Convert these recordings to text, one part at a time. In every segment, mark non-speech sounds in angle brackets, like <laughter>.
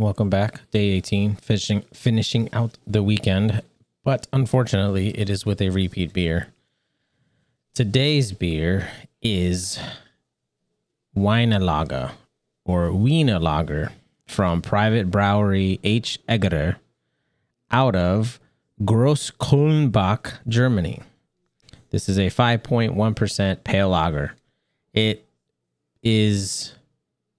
Welcome back. Day 18, finishing finishing out the weekend, but unfortunately, it is with a repeat beer. Today's beer is Wienerlager or Wiener Lager from Private Brewery H. Eggerer out of Großkulmbach, Germany. This is a 5.1% pale lager. It is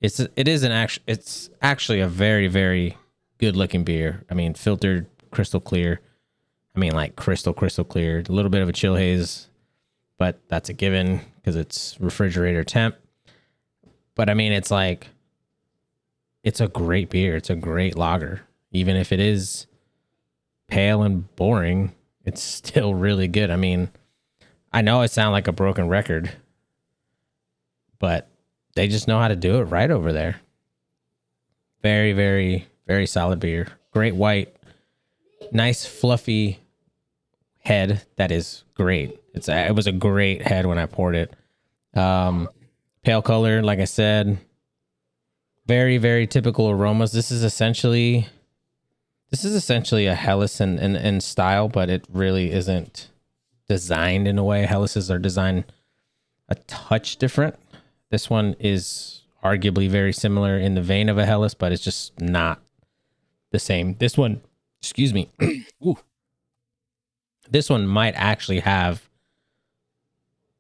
it's it is an actual it's actually a very very good looking beer. I mean, filtered crystal clear. I mean, like crystal crystal clear. A little bit of a chill haze, but that's a given because it's refrigerator temp. But I mean, it's like it's a great beer. It's a great lager, even if it is pale and boring. It's still really good. I mean, I know I sound like a broken record, but they just know how to do it right over there. Very, very, very solid beer. Great white, nice fluffy head that is great. It's a, it was a great head when I poured it. Um, pale color, like I said, very, very typical aromas. This is essentially this is essentially a Helles in, in, in style, but it really isn't designed in a way. Helles's are designed a touch different. This one is arguably very similar in the vein of a Helles, but it's just not the same. This one, excuse me, <clears throat> this one might actually have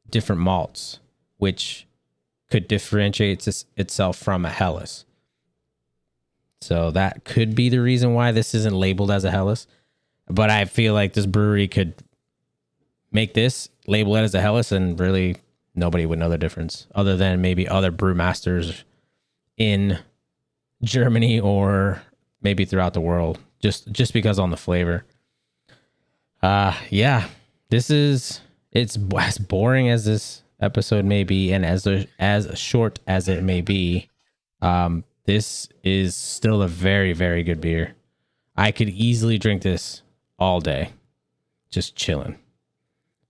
different malts, which could differentiate itself from a Helles. So that could be the reason why this isn't labeled as a Helles. But I feel like this brewery could make this label it as a Helles and really nobody would know the difference other than maybe other brewmasters in Germany or maybe throughout the world just just because on the flavor. Uh yeah, this is it's as boring as this episode may be and as a, as short as it may be. Um this is still a very very good beer. I could easily drink this all day just chilling.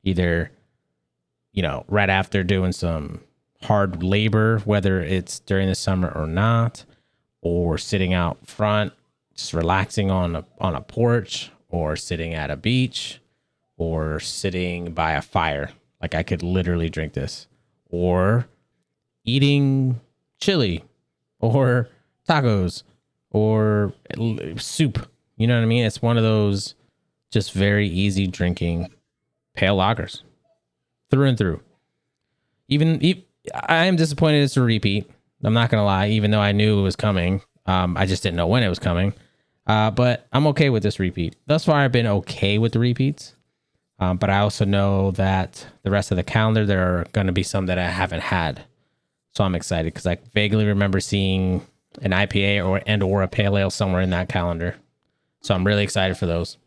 Either you know, right after doing some hard labor, whether it's during the summer or not, or sitting out front, just relaxing on a on a porch, or sitting at a beach, or sitting by a fire. Like I could literally drink this, or eating chili, or tacos, or soup. You know what I mean? It's one of those just very easy drinking pale lagers through and through. Even, I am disappointed it's a repeat. I'm not gonna lie, even though I knew it was coming. Um, I just didn't know when it was coming. Uh, but I'm okay with this repeat. Thus far, I've been okay with the repeats. Um, but I also know that the rest of the calendar, there are going to be some that I haven't had. So I'm excited because I vaguely remember seeing an IPA or and or a pale ale somewhere in that calendar. So I'm really excited for those.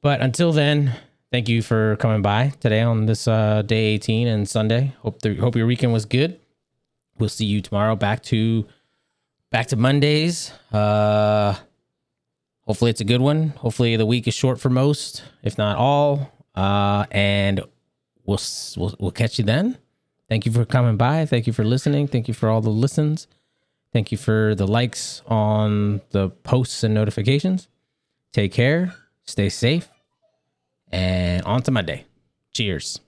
But until then, thank you for coming by today on this uh, day 18 and Sunday. Hope the, hope your weekend was good. We'll see you tomorrow. Back to back to Mondays. Uh, hopefully it's a good one. Hopefully the week is short for most, if not all. Uh, and we'll, we'll we'll catch you then. Thank you for coming by. Thank you for listening. Thank you for all the listens. Thank you for the likes on the posts and notifications. Take care. Stay safe and on to my day. Cheers.